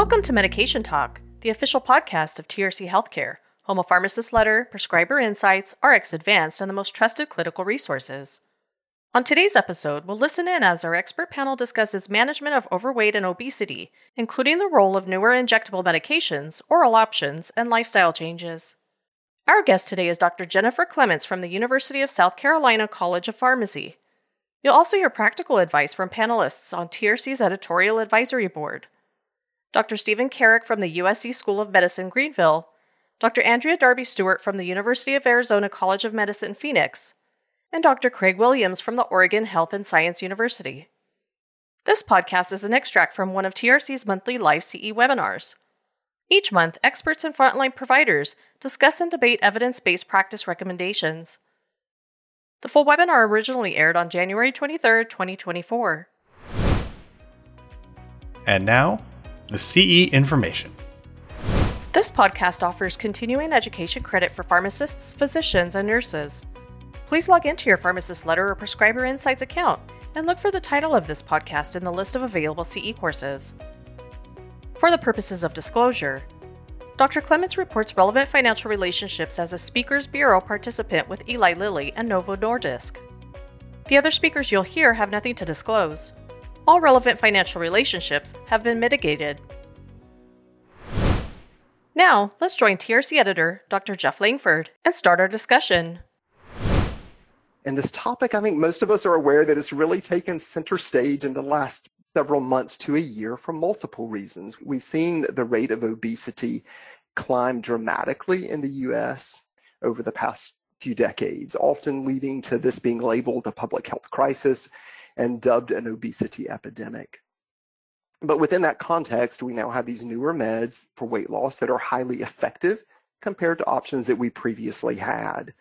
Welcome to Medication Talk, the official podcast of TRC Healthcare, home of pharmacist letter, prescriber insights, RX Advanced, and the most trusted clinical resources. On today's episode, we'll listen in as our expert panel discusses management of overweight and obesity, including the role of newer injectable medications, oral options, and lifestyle changes. Our guest today is Dr. Jennifer Clements from the University of South Carolina College of Pharmacy. You'll also hear practical advice from panelists on TRC's editorial advisory board. Dr. Stephen Carek from the USC School of Medicine, Greenville, Dr. Andrea Darby Stewart from the University of Arizona College of Medicine, Phoenix, and Dr. Craig Williams from the Oregon Health and Science University. This podcast is an extract from one of TRC's monthly Live CE webinars. Each month, experts and frontline providers discuss and debate evidence based practice recommendations. The full webinar originally aired on January 23, 2024. And now, the CE information. This podcast offers continuing education credit for pharmacists, physicians, and nurses. Please log into your pharmacist letter or prescriber insights account and look for the title of this podcast in the list of available CE courses. For the purposes of disclosure, Dr. Clements reports relevant financial relationships as a Speakers Bureau participant with Eli Lilly and Novo Nordisk. The other speakers you'll hear have nothing to disclose. All relevant financial relationships have been mitigated. Now, let's join TRC editor Dr. Jeff Langford and start our discussion. And this topic, I think most of us are aware that it's really taken center stage in the last several months to a year for multiple reasons. We've seen the rate of obesity climb dramatically in the US over the past few decades, often leading to this being labeled a public health crisis and dubbed an obesity epidemic. But within that context, we now have these newer meds for weight loss that are highly effective compared to options that we previously had.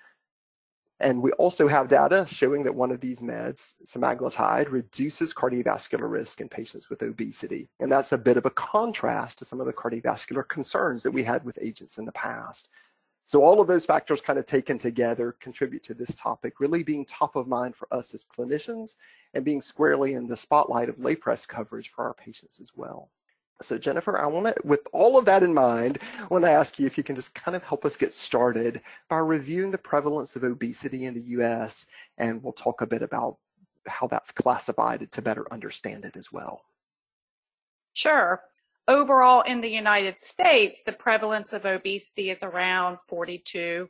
And we also have data showing that one of these meds, semaglutide, reduces cardiovascular risk in patients with obesity. And that's a bit of a contrast to some of the cardiovascular concerns that we had with agents in the past. So all of those factors kind of taken together contribute to this topic really being top of mind for us as clinicians and being squarely in the spotlight of lay press coverage for our patients as well. So Jennifer, I want to, with all of that in mind, I want to ask you if you can just kind of help us get started by reviewing the prevalence of obesity in the U.S. and we'll talk a bit about how that's classified to better understand it as well. Sure. Overall, in the United States, the prevalence of obesity is around 42%,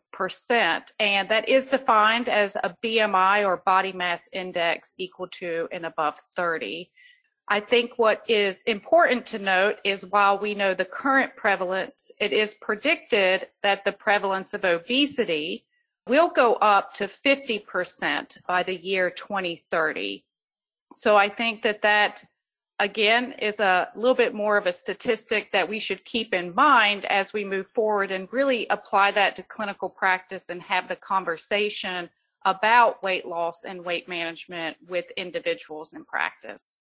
and that is defined as a BMI or body mass index equal to and above 30. I think what is important to note is while we know the current prevalence, it is predicted that the prevalence of obesity will go up to 50% by the year 2030. So I think that that again is a little bit more of a statistic that we should keep in mind as we move forward and really apply that to clinical practice and have the conversation about weight loss and weight management with individuals in practice.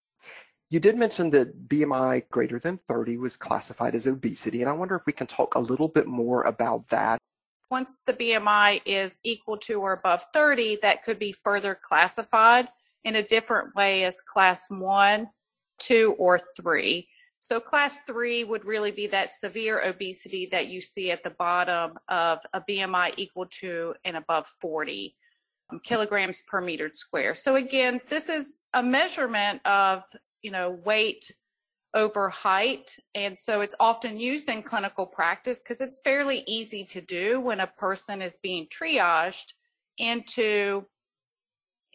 You did mention that BMI greater than 30 was classified as obesity, and I wonder if we can talk a little bit more about that. Once the BMI is equal to or above 30, that could be further classified in a different way as class 1 two, or three. So class three would really be that severe obesity that you see at the bottom of a BMI equal to and above 40 um, kilograms per meter square. So again, this is a measurement of, you know, weight over height. And so it's often used in clinical practice because it's fairly easy to do when a person is being triaged into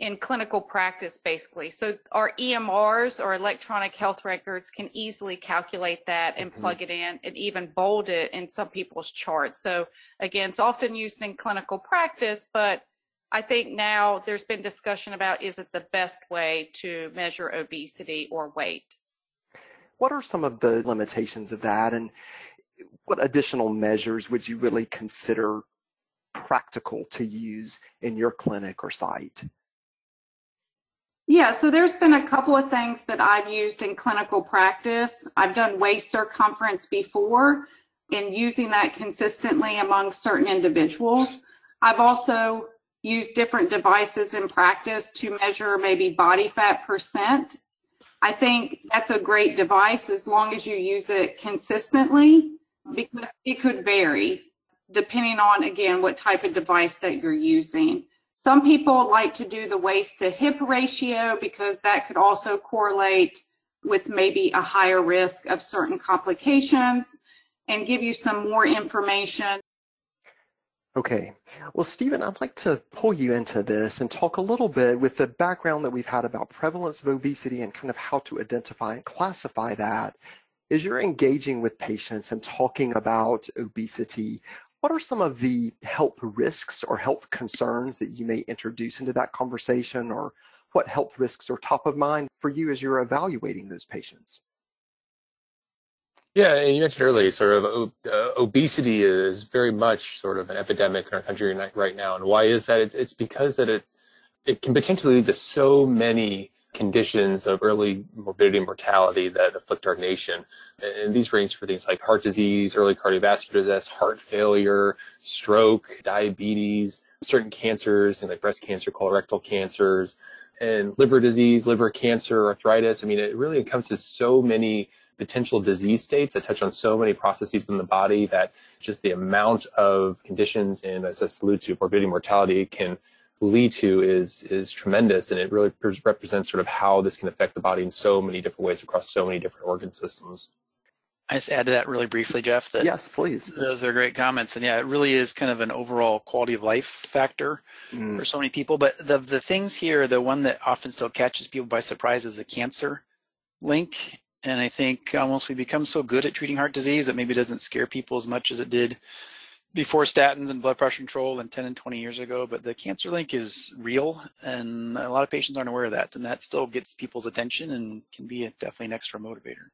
in clinical practice, basically. So our EMRs or electronic health records can easily calculate that and mm-hmm. plug it in and even bold it in some people's charts. So again, it's often used in clinical practice, but I think now there's been discussion about is it the best way to measure obesity or weight? What are some of the limitations of that and what additional measures would you really consider practical to use in your clinic or site? Yeah, so there's been a couple of things that I've used in clinical practice. I've done waist circumference before and using that consistently among certain individuals. I've also used different devices in practice to measure maybe body fat percent I think that's a great device as long as you use it consistently because it could vary depending on, again, what type of device that you're using. Some people like to do the waist to hip ratio because that could also correlate with maybe a higher risk of certain complications and give you some more information. Okay. Well, Stephen, I'd like to pull you into this and talk a little bit with the background that we've had about prevalence of obesity and kind of how to identify and classify that. As you're engaging with patients and talking about obesity, what are some of the health risks or health concerns that you may introduce into that conversation or what health risks are top of mind for you as you're evaluating those patients? Yeah, and you mentioned earlier, sort of uh, obesity is very much sort of an epidemic in our country right now. And why is that? It's, it's because that it it can potentially lead to so many conditions of early morbidity and mortality that afflict our nation. And these range for things like heart disease, early cardiovascular disease, heart failure, stroke, diabetes, certain cancers, and like breast cancer, colorectal cancers, and liver disease, liver cancer, arthritis. I mean, it really comes to so many potential disease states that touch on so many processes in the body that just the amount of conditions and as I alluded to morbidity and mortality can lead to is is tremendous and it really represents sort of how this can affect the body in so many different ways across so many different organ systems. I just add to that really briefly, Jeff. That yes, please. Those are great comments, and yeah, it really is kind of an overall quality of life factor mm. for so many people. But the the things here, the one that often still catches people by surprise is the cancer link, and I think almost we become so good at treating heart disease that maybe it doesn't scare people as much as it did before statins and blood pressure control and 10 and 20 years ago. But the cancer link is real, and a lot of patients aren't aware of that. And that still gets people's attention and can be a, definitely an extra motivator.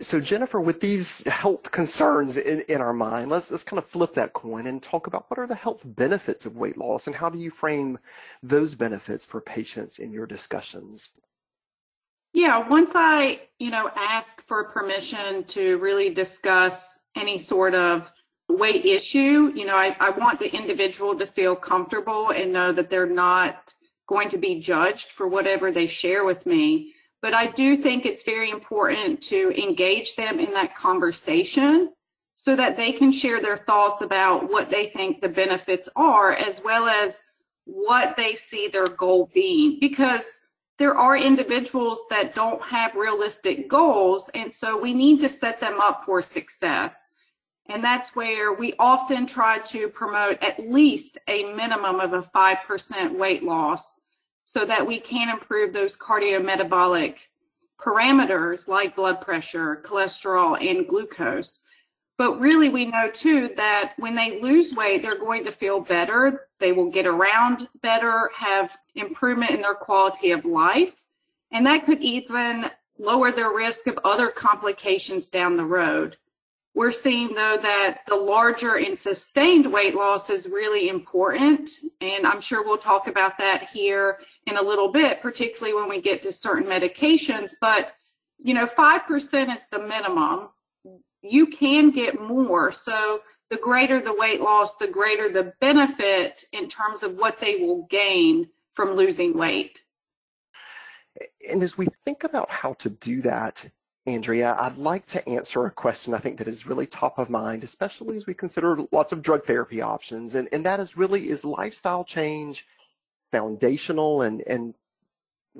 So Jennifer, with these health concerns in, in our mind, let's let's kind of flip that coin and talk about what are the health benefits of weight loss and how do you frame those benefits for patients in your discussions? Yeah, once I, you know, ask for permission to really discuss any sort of weight issue, you know, I, I want the individual to feel comfortable and know that they're not going to be judged for whatever they share with me. But I do think it's very important to engage them in that conversation so that they can share their thoughts about what they think the benefits are, as well as what they see their goal being. Because there are individuals that don't have realistic goals, and so we need to set them up for success. And that's where we often try to promote at least a minimum of a 5% weight loss so that we can improve those cardiometabolic parameters like blood pressure, cholesterol, and glucose. But really, we know too that when they lose weight, they're going to feel better. They will get around better, have improvement in their quality of life. And that could even lower their risk of other complications down the road. We're seeing though that the larger and sustained weight loss is really important. And I'm sure we'll talk about that here in a little bit, particularly when we get to certain medications. But, you know, 5% is the minimum you can get more. So the greater the weight loss, the greater the benefit in terms of what they will gain from losing weight. And as we think about how to do that, Andrea, I'd like to answer a question I think that is really top of mind, especially as we consider lots of drug therapy options. And, and that is really, is lifestyle change foundational? And, and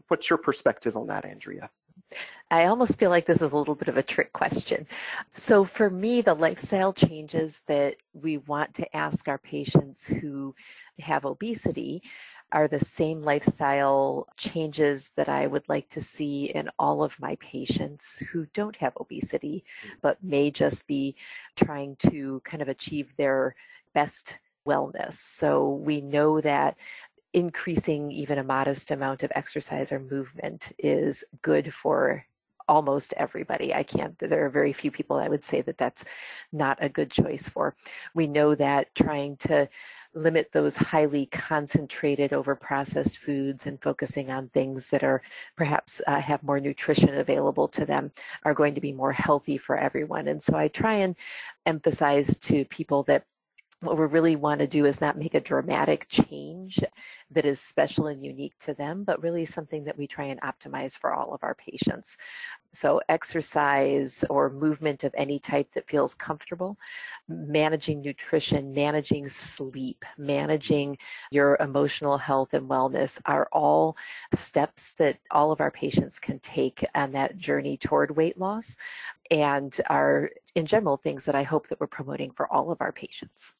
what's your perspective on that, Andrea? I almost feel like this is a little bit of a trick question. So, for me, the lifestyle changes that we want to ask our patients who have obesity are the same lifestyle changes that I would like to see in all of my patients who don't have obesity, mm. but may just be trying to kind of achieve their best wellness. So, we know that increasing even a modest amount of exercise or movement is good for almost everybody. I can't, there are very few people I would say that that's not a good choice for. We know that trying to limit those highly concentrated over processed foods and focusing on things that are perhaps uh, have more nutrition available to them are going to be more healthy for everyone. And so I try and emphasize to people that what we really want to do is not make a dramatic change that is special and unique to them, but really something that we try and optimize for all of our patients. So, exercise or movement of any type that feels comfortable, managing nutrition, managing sleep, managing your emotional health and wellness are all steps that all of our patients can take on that journey toward weight loss and are, in general, things that I hope that we're promoting for all of our patients.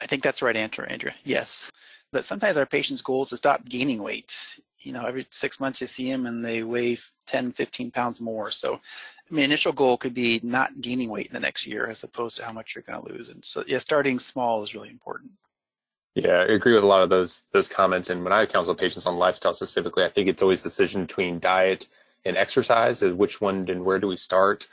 I think that's the right answer, Andrea. Yes. But sometimes our patients' goal is to stop gaining weight. You know, every six months you see them and they weigh 10, 15 pounds more. So, mean, initial goal could be not gaining weight in the next year as opposed to how much you're going to lose. And so, yeah, starting small is really important. Yeah, I agree with a lot of those those comments. And when I counsel patients on lifestyle specifically, I think it's always a decision between diet and exercise. is Which one and where do we start?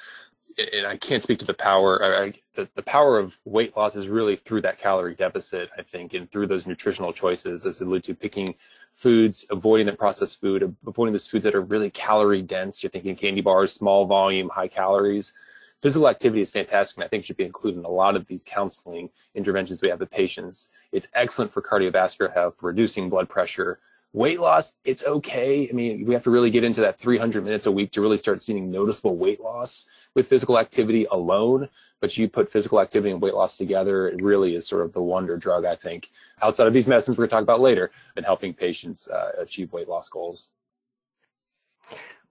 and I can't speak to the power. I, the, the power of weight loss is really through that calorie deficit, I think, and through those nutritional choices, as alluded to, picking foods, avoiding the processed food, avoiding those foods that are really calorie dense. You're thinking candy bars, small volume, high calories. Physical activity is fantastic, and I think should be included in a lot of these counseling interventions we have with patients. It's excellent for cardiovascular health, reducing blood pressure, weight loss, it's okay. I mean, we have to really get into that 300 minutes a week to really start seeing noticeable weight loss with physical activity alone. But you put physical activity and weight loss together, it really is sort of the wonder drug, I think, outside of these medicines we're going to talk about later, in helping patients uh, achieve weight loss goals.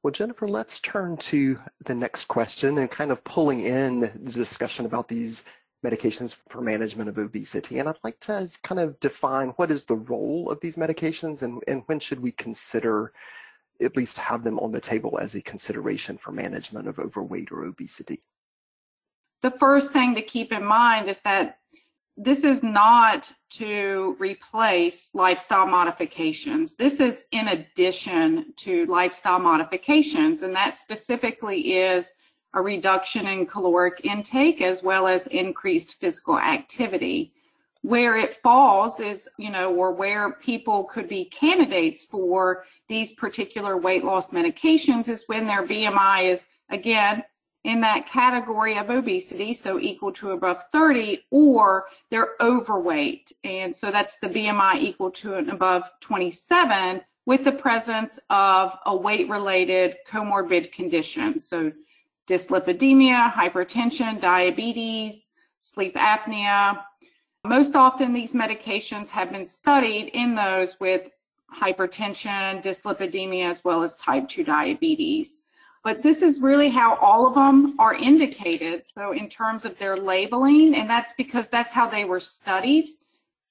Well, Jennifer, let's turn to the next question and kind of pulling in the discussion about these medications for management of obesity. And I'd like to kind of define what is the role of these medications and, and when should we consider at least have them on the table as a consideration for management of overweight or obesity. The first thing to keep in mind is that this is not to replace lifestyle modifications. This is in addition to lifestyle modifications, and that specifically is a reduction in caloric intake as well as increased physical activity. Where it falls is, you know, or where people could be candidates for these particular weight loss medications is when their BMI is, again, in that category of obesity, so equal to above 30, or they're overweight. And so that's the BMI equal to and above 27 with the presence of a weight related comorbid condition. So dyslipidemia, hypertension, diabetes, sleep apnea. Most often, these medications have been studied in those with hypertension, dyslipidemia, as well as type 2 diabetes. But this is really how all of them are indicated. So, in terms of their labeling, and that's because that's how they were studied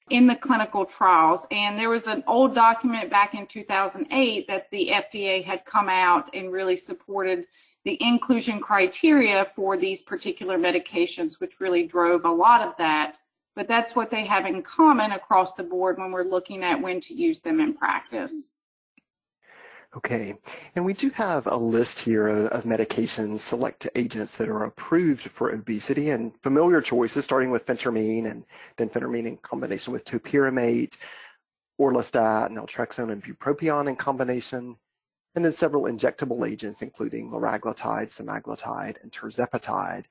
in the clinical trials. And there was an old document back in 2008 that the FDA had come out and really supported the inclusion criteria for these particular medications, which really drove a lot of that. But that's what they have in common across the board when we're looking at when to use them in practice. Okay, and we do have a list here of, medications, select agents that are approved for obesity and familiar choices, starting with phentermine and then phentermine in combination with topiramate, orlistat, and naltrexone, and bupropion in combination, and then several injectable agents, including liraglutide, semaglutide, and tirzepatide.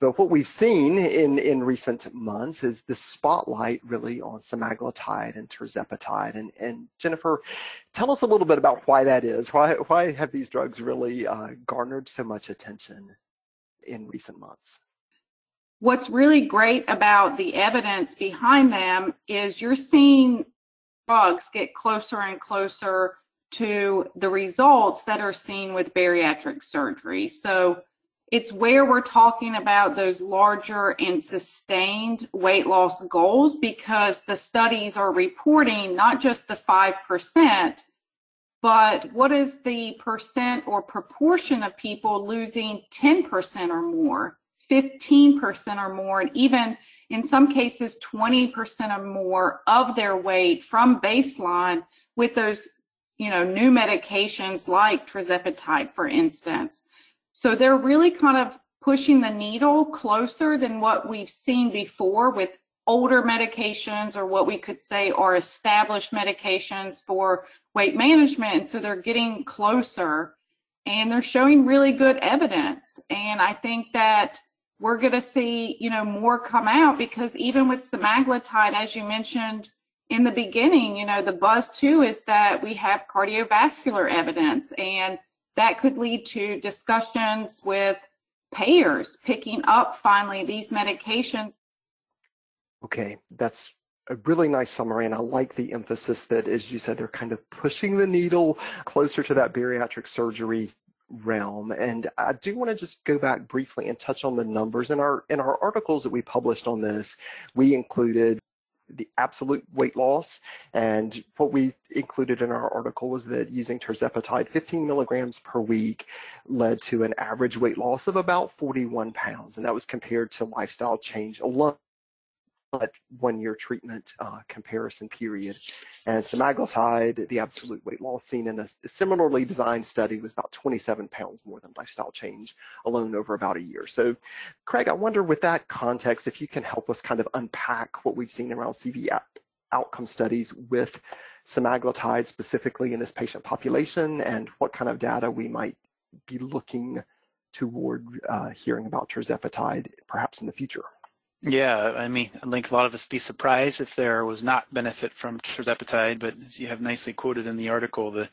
But what we've seen in, in recent months is the spotlight really on semaglutide and tirzepatide. And, and Jennifer, tell us a little bit about why that is. Why, why have these drugs really uh, garnered so much attention in recent months? What's really great about the evidence behind them is you're seeing drugs get closer and closer to the results that are seen with bariatric surgery. So it's where we're talking about those larger and sustained weight loss goals because the studies are reporting not just the 5%, but what is the percent or proportion of people losing 10% or more, 15% or more, and even in some cases 20% or more of their weight from baseline with those you know, new medications like tirzepatide, for instance. So they're really kind of pushing the needle closer than what we've seen before with older medications or what we could say are established medications for weight management. And so they're getting closer and they're showing really good evidence. And I think that we're going to see, you know, more come out because even with semaglutide, as you mentioned in the beginning, you know, the buzz too is that we have cardiovascular evidence and that could lead to discussions with payers picking up finally these medications. Okay, that's a really nice summary, and I like the emphasis that, as you said, they're kind of pushing the needle closer to that bariatric surgery realm. And I do want to just go back briefly and touch on the numbers in our in our articles that we published on this. We included the absolute weight loss. And what we included in our article was that using tirzepatide 15 milligrams per week led to an average weight loss of about 41 pounds. And that was compared to lifestyle change alone one-year treatment uh, comparison period. And semaglutide, the absolute weight loss seen in a similarly designed study was about 27 pounds more than lifestyle change alone over about a year. So, Craig, I wonder with that context, if you can help us kind of unpack what we've seen around CV outcome studies with semaglutide specifically in this patient population and what kind of data we might be looking toward uh, hearing about tirzepatide perhaps in the future. Yeah, I mean, I think a lot of us be surprised if there was not benefit from tirzepatide, but as you have nicely quoted in the article, the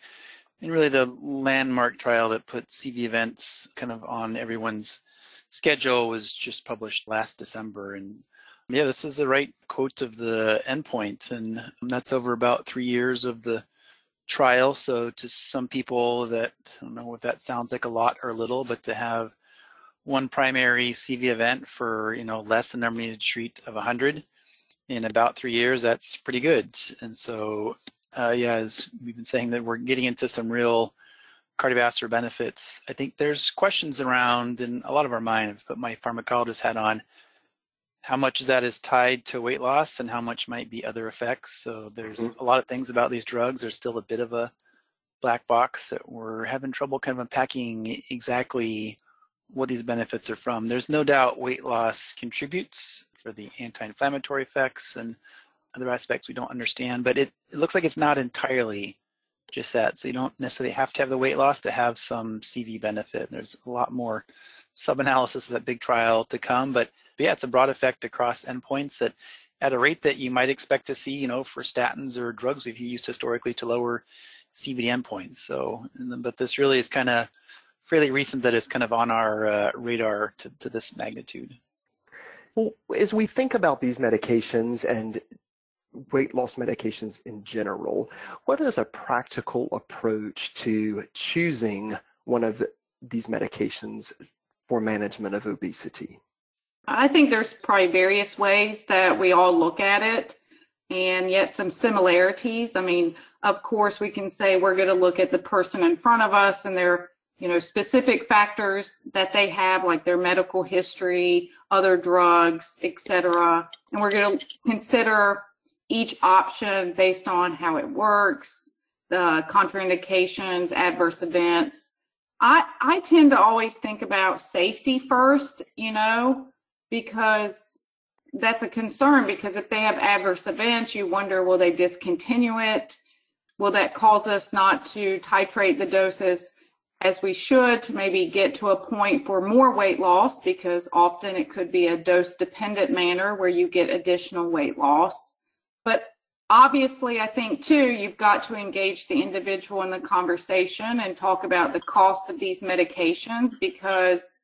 and really the landmark trial that put CV events kind of on everyone's schedule was just published last December, and yeah, this is the right quote of the endpoint, and that's over about three years of the trial. So to some people, that I don't know if that sounds like a lot or little, but to have one primary CV event for you know less than needed to treat of 100 in about three years, that's pretty good. And so, uh, yeah, as we've been saying that we're getting into some real cardiovascular benefits. I think there's questions around in a lot of our mind. I've put my pharmacologist hat on. How much of that is tied to weight loss and how much might be other effects? So there's mm-hmm. a lot of things about these drugs. There's still a bit of a black box that we're having trouble kind of unpacking exactly what these benefits are from. There's no doubt weight loss contributes for the anti-inflammatory effects and other aspects we don't understand, but it, it looks like it's not entirely just that. So you don't necessarily have to have the weight loss to have some CV benefit. There's a lot more sub-analysis of that big trial to come, but, but yeah, it's a broad effect across endpoints that at a rate that you might expect to see, you know, for statins or drugs we've used historically to lower CVD endpoints. So, but this really is kind of fairly recent that it's kind of on our uh, radar to, to this magnitude. Well, as we think about these medications and weight loss medications in general, what is a practical approach to choosing one of these medications for management of obesity? I think there's probably various ways that we all look at it and yet some similarities. I mean, of course, we can say we're going to look at the person in front of us and their you know, specific factors that they have, like their medical history, other drugs, etc. And we're going to consider each option based on how it works, the contraindications, adverse events. I, I tend to always think about safety first, you know, because that's a concern because if they have adverse events, you wonder, will they discontinue it? Will that cause us not to titrate the doses as we should to maybe get to a point for more weight loss because often it could be a dose dependent manner where you get additional weight loss. But obviously, I think too, you've got to engage the individual in the conversation and talk about the cost of these medications because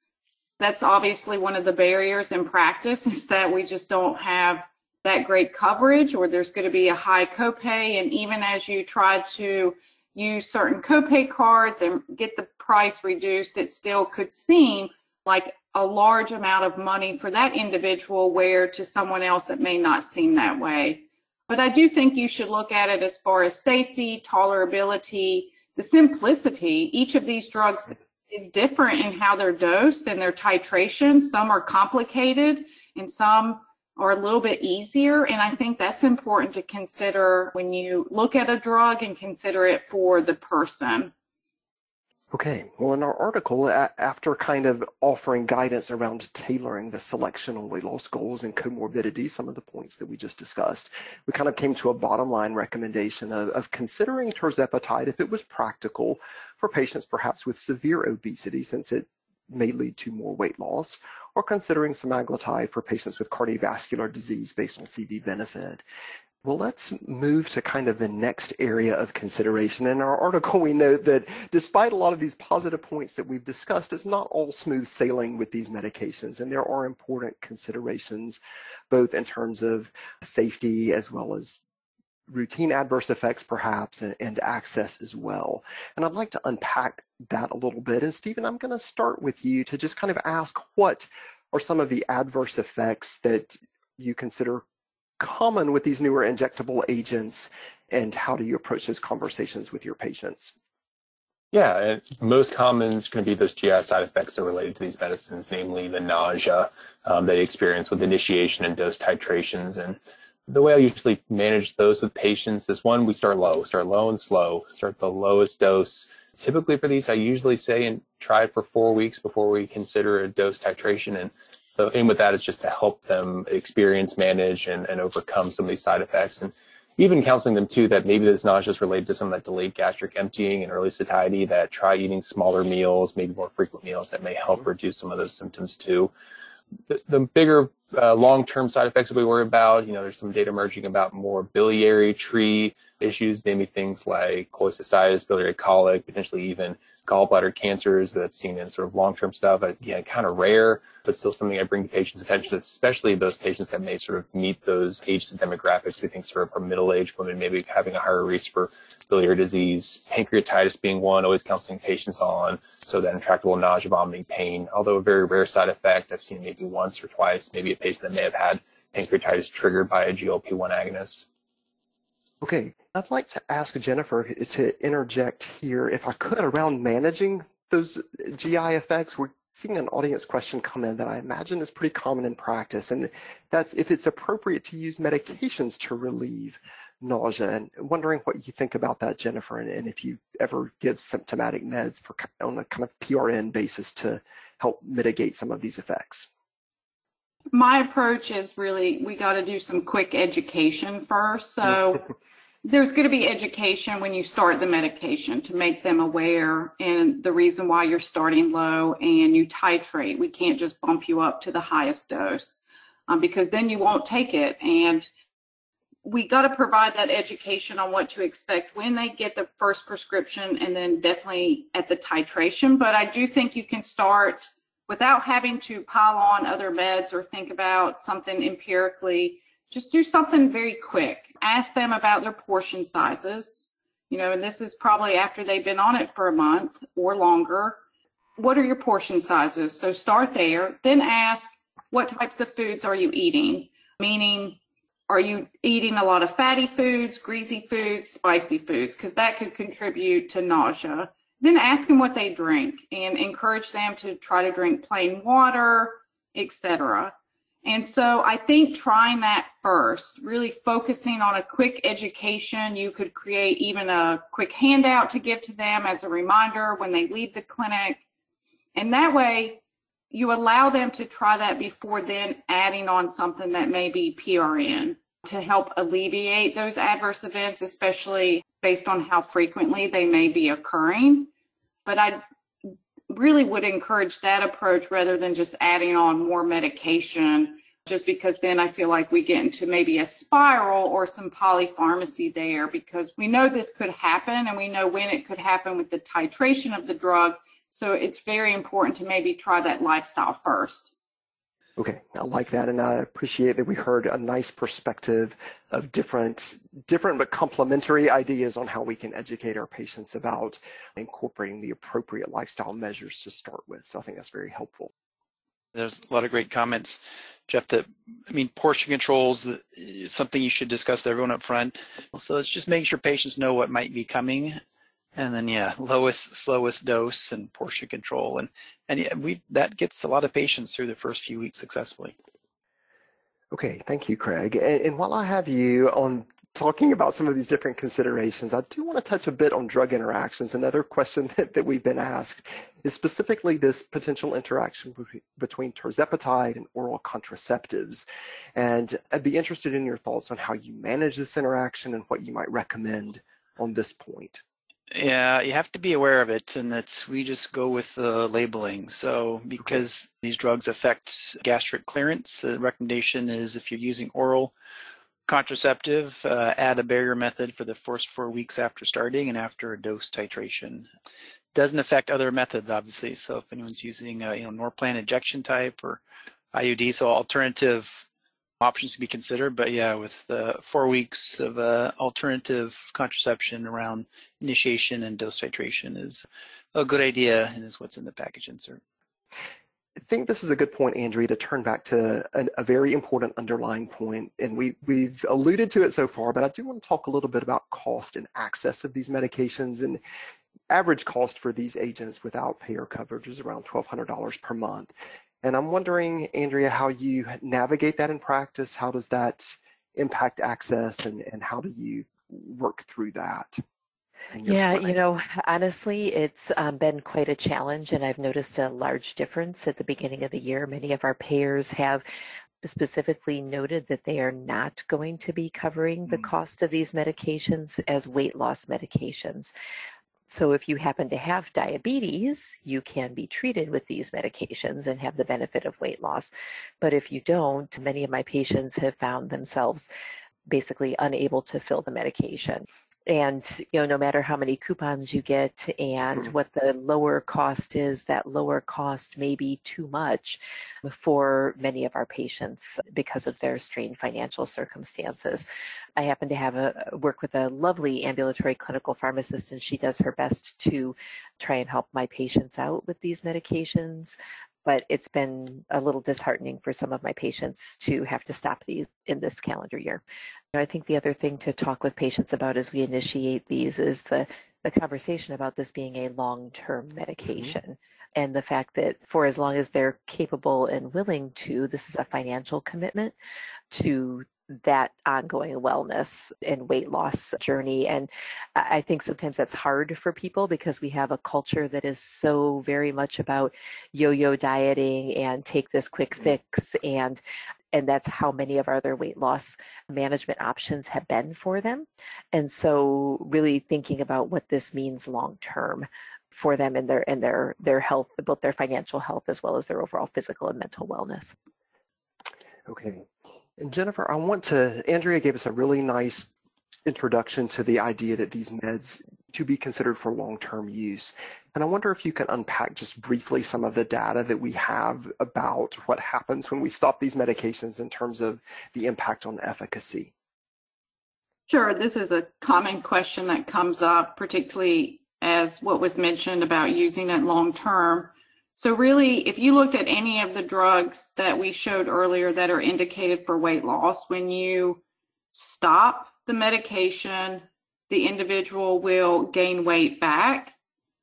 that's obviously one of the barriers in practice is that we just don't have that great coverage or there's going to be a high copay. And even as you try to use certain copay cards and get the price reduced, it still could seem like a large amount of money for that individual, where to someone else it may not seem that way. But I do think you should look at it as far as safety, tolerability, the simplicity. Each of these drugs is different in how they're dosed and their titration. Some are complicated and some are a little bit easier. And I think that's important to consider when you look at a drug and consider it for the person. Okay, well, in our article, after kind of offering guidance around tailoring the selection on weight loss goals and comorbidity, some of the points that we just discussed, we kind of came to a bottom line recommendation of, of considering tirzepatide if it was practical for patients perhaps with severe obesity, since it may lead to more weight loss, or considering semaglutide for patients with cardiovascular disease based on CV benefit. Well, let's move to kind of the next area of consideration. In our article, we note that despite a lot of these positive points that we've discussed, it's not all smooth sailing with these medications, and there are important considerations, both in terms of safety as well as routine adverse effects, perhaps, and, and access as well. And I'd like to unpack that a little bit. And Stephen, I'm going to start with you to just kind of ask what are some of the adverse effects that you consider common with these newer injectable agents and how do you approach those conversations with your patients? Yeah, most common is going to be those GI side effects that are related to these medicines, namely the nausea um, you experience with initiation and dose titrations. And the way I usually manage those with patients is one, we start low, start low and slow, start the lowest dose. Typically for these, I usually say and try it for four weeks before we consider a dose titration. And the aim with that is just to help them experience, manage, and, and overcome some of these side effects. And even counseling them too that maybe this nausea is related to some of that delayed gastric emptying and early satiety, that try eating smaller meals, maybe more frequent meals that may help reduce some of those symptoms too. The, the bigger uh, long-term side effects that we worry about, you know, there's some data emerging about more biliary tree issues, namely things like cholecystitis, biliary colic, potentially even gallbladder cancers that's seen in sort of long-term stuff. Again, kind of rare, but still something I bring to patients' attention, especially those patients that may sort of meet those age demographics. We think sort of middle-aged women, maybe having a higher risk for biliary disease, pancreatitis being one, always counseling patients on. So that intractable nausea, vomiting, pain, although a very rare side effect, I've seen maybe once or twice, maybe a patient that may have had pancreatitis triggered by a GLP-1 agonist. Okay, I'd like to ask Jennifer to interject here, if I could, around managing those GI effects. We're seeing an audience question come in that I imagine is pretty common in practice, and that's if it's appropriate to use medications to relieve nausea. And wondering what you think about that, Jennifer, and, and if you ever give symptomatic meds for on a kind of PRN basis to help mitigate some of these effects. My approach is really we got to do some quick education first. So there's going to be education when you start the medication to make them aware and the reason why you're starting low and you titrate. We can't just bump you up to the highest dose um, because then you won't take it. And we got to provide that education on what to expect when they get the first prescription and then definitely at the titration. But I do think you can start without having to pile on other meds or think about something empirically just do something very quick. Ask them about their portion sizes. You know, and this is probably after they've been on it for a month or longer. What are your portion sizes? So start there. Then ask, what types of foods are you eating? Meaning, are you eating a lot of fatty foods, greasy foods, spicy foods? Because that could contribute to nausea. Then ask them what they drink and encourage them to try to drink plain water, etc. And so I think trying that first, really focusing on a quick education, you could create even a quick handout to give to them as a reminder when they leave the clinic. And that way you allow them to try that before then adding on something that may be PRN to help alleviate those adverse events, especially based on how frequently they may be occurring. But I really would encourage that approach rather than just adding on more medication, just because then I feel like we get into maybe a spiral or some polypharmacy there because we know this could happen and we know when it could happen with the titration of the drug. So it's very important to maybe try that lifestyle first. Okay, I like that, and I appreciate that we heard a nice perspective of different, different but complementary ideas on how we can educate our patients about incorporating the appropriate lifestyle measures to start with. So I think that's very helpful. There's a lot of great comments, Jeff. That I mean, portion controls something you should discuss with everyone up front. So it's just making sure patients know what might be coming and then yeah, lowest slowest dose and portion control, and and yeah, we that gets a lot of patients through the first few weeks successfully. Okay, thank you, Craig. And, and while I have you on talking about some of these different considerations, I do want to touch a bit on drug interactions. Another question that, that we've been asked is specifically this potential interaction between tirzepatide and oral contraceptives. And I'd be interested in your thoughts on how you manage this interaction and what you might recommend on this point. Yeah, you have to be aware of it, and that's we just go with the labeling. So because okay. these drugs affect gastric clearance, the recommendation is if you're using oral contraceptive, uh, add a barrier method for the first four weeks after starting and after a dose titration. Doesn't affect other methods, obviously. So if anyone's using, a, you know, Norplant injection type or IUD, so alternative options to be considered. But yeah, with uh, four weeks of uh, alternative contraception around initiation and dose titration is a good idea and is what's in the package insert. I think this is a good point, Andrea, to turn back to an, a very important underlying point, and we we've alluded to it so far, but I do want to talk a little bit about cost and access of these medications. And average cost for these agents without payer coverage is around $1,200 per month. And I'm wondering, Andrea, how you navigate that in practice. How does that impact access, and and how do you work through that? Yeah, you know, honestly, it's um, been quite a challenge, and I've noticed a large difference at the beginning of the year. Many of our payers have specifically noted that they are not going to be covering the mm. cost of these medications as weight loss medications. So, if you happen to have diabetes, you can be treated with these medications and have the benefit of weight loss. But if you don't, many of my patients have found themselves basically unable to fill the medication and you know no matter how many coupons you get and mm-hmm. what the lower cost is that lower cost may be too much for many of our patients because of their strained financial circumstances i happen to have a work with a lovely ambulatory clinical pharmacist and she does her best to try and help my patients out with these medications but it's been a little disheartening for some of my patients to have to stop these in this calendar year. I think the other thing to talk with patients about as we initiate these is the, the conversation about this being a long-term mm-hmm. medication. Mm-hmm. And the fact that for as long as they're capable and willing to, this is a financial commitment to that ongoing wellness and weight loss journey. And I think sometimes that's hard for people because we have a culture that is so very much about yo-yo dieting and take this quick mm-hmm. fix and and that's how many of our other weight loss management options have been for them. And so really thinking about what this means long term for them and their and their their health, both their financial health as well as their overall physical and mental wellness. Okay. And Jennifer, I want to, Andrea gave us a really nice introduction to the idea that these meds to be considered for long-term use. And I wonder if you can unpack just briefly some of the data that we have about what happens when we stop these medications in terms of the impact on efficacy. Sure, this is a common question that comes up, particularly as what was mentioned about using it long term. So really, if you looked at any of the drugs that we showed earlier that are indicated for weight loss, when you stop the medication, the individual will gain weight back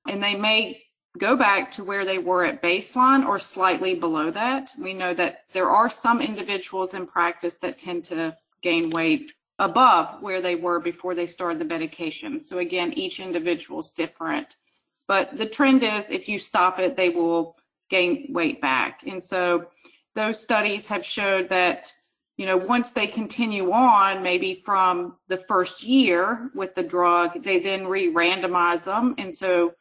and they may go back to where they were at baseline or slightly below that. We know that there are some individuals in practice that tend to gain weight above where they were before they started the medication. So again, each individual is different. But the trend is if you stop it, they will gain weight back. And so those studies have showed that, you know, once they continue on, maybe from the first year with the drug, they then re-randomize them. And so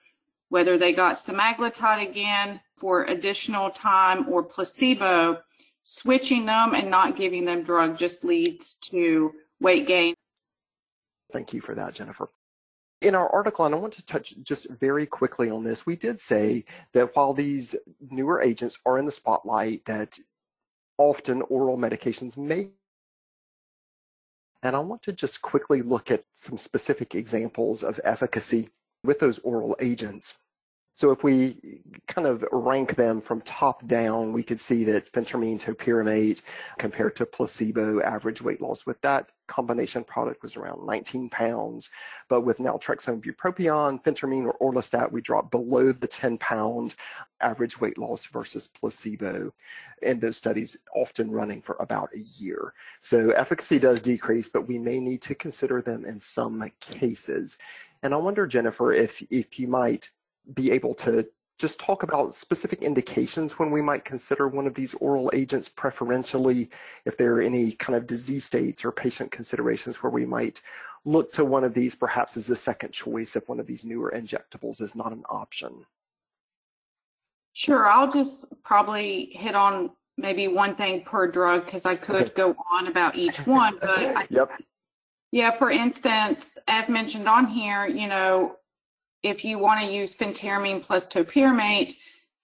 whether they got semaglutide again for additional time or placebo, switching them and not giving them drug just leads to weight gain. Thank you for that, Jennifer in our article, and I want to touch just very quickly on this, we did say that while these newer agents are in the spotlight, that often oral medications may. And I want to just quickly look at some specific examples of efficacy with those oral agents. So if we kind of rank them from top down, we could see that phentermine topiramate compared to placebo average weight loss with that combination product was around 19 pounds. But with naltrexone bupropion, phentermine, or orlistat, we dropped below the 10 pound average weight loss versus placebo. And those studies often running for about a year. So efficacy does decrease, but we may need to consider them in some cases. And I wonder, Jennifer, if if you might be able to just talk about specific indications when we might consider one of these oral agents preferentially, if there are any kind of disease states or patient considerations where we might look to one of these perhaps as a second choice if one of these newer injectables is not an option? Sure, I'll just probably hit on maybe one thing per drug because I could go on about each one. But I, yep. Yeah, for instance, as mentioned on here, you know, if you want to use phentermine plus topiramate,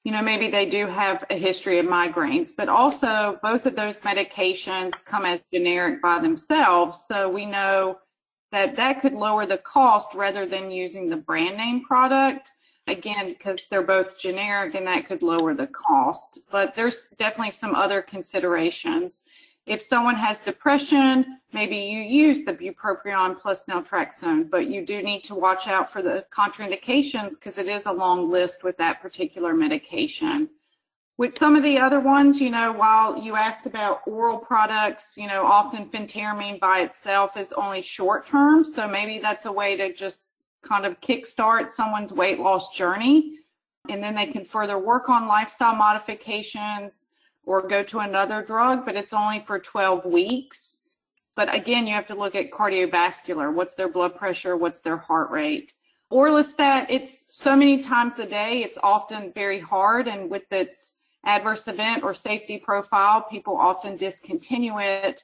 you know, maybe they do have a history of migraines, but also both of those medications come as generic by themselves. So we know that that could lower the cost rather than using the brand name product. Again, because they're both generic and that could lower the cost. But there's definitely some other considerations. If someone has depression, maybe you use the bupropion plus naltrexone, but you do need to watch out for the contraindications because it is a long list with that particular medication. With some of the other ones, you know, while you asked about oral products, you know, often phentermine by itself is only short term. So maybe that's a way to just kind of kickstart someone's weight loss journey. And then they can further work on lifestyle modifications or go to another drug, but it's only for 12 weeks. But again, you have to look at cardiovascular. What's their blood pressure? What's their heart rate? Orlistat, it's so many times a day. It's often very hard. And with its adverse event or safety profile, people often discontinue it.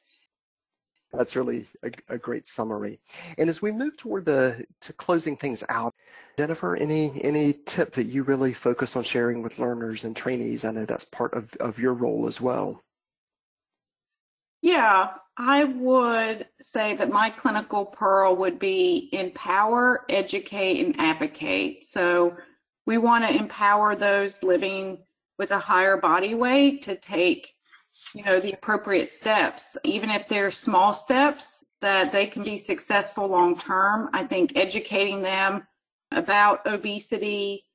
That's really a, a, great summary. And as we move toward the to closing things out, Jennifer, any any tip that you really focus on sharing with learners and trainees? I know that's part of, of your role as well. Yeah, I would say that my clinical pearl would be empower, educate, and advocate. So we want to empower those living with a higher body weight to take you know, the appropriate steps, even if they're small steps that they can be successful long term. I think educating them about obesity,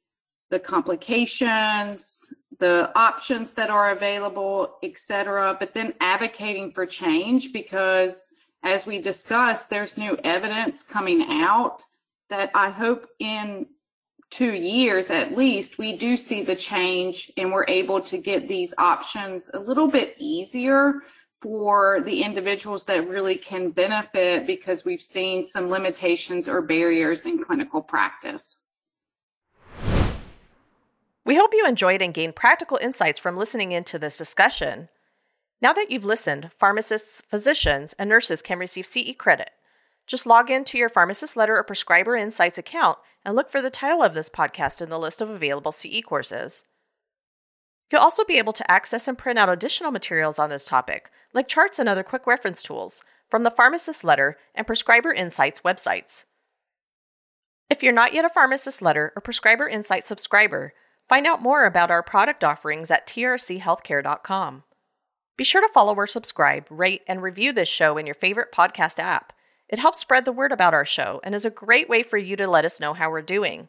the complications, the options that are available, etc. But then advocating for change because as we discussed, there's new evidence coming out that I hope in two years at least, we do see the change and we're able to get these options a little bit easier for the individuals that really can benefit because we've seen some limitations or barriers in clinical practice. We hope you enjoyed and gained practical insights from listening into this discussion. Now that you've listened, pharmacists, physicians, and nurses can receive CE credit. Just log in to your pharmacist letter or prescriber insights account and look for the title of this podcast in the list of available CE courses. You'll also be able to access and print out additional materials on this topic, like charts and other quick reference tools, from the Pharmacist Letter and Prescriber Insights websites. If you're not yet a Pharmacist Letter or Prescriber Insights subscriber, find out more about our product offerings at trchealthcare.com. Be sure to follow or subscribe, rate, and review this show in your favorite podcast app. It helps spread the word about our show and is a great way for you to let us know how we're doing.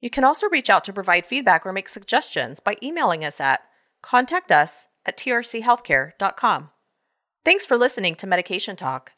You can also reach out to provide feedback or make suggestions by emailing us at contact us at trchealthcare.com. Thanks for listening to Medication Talk.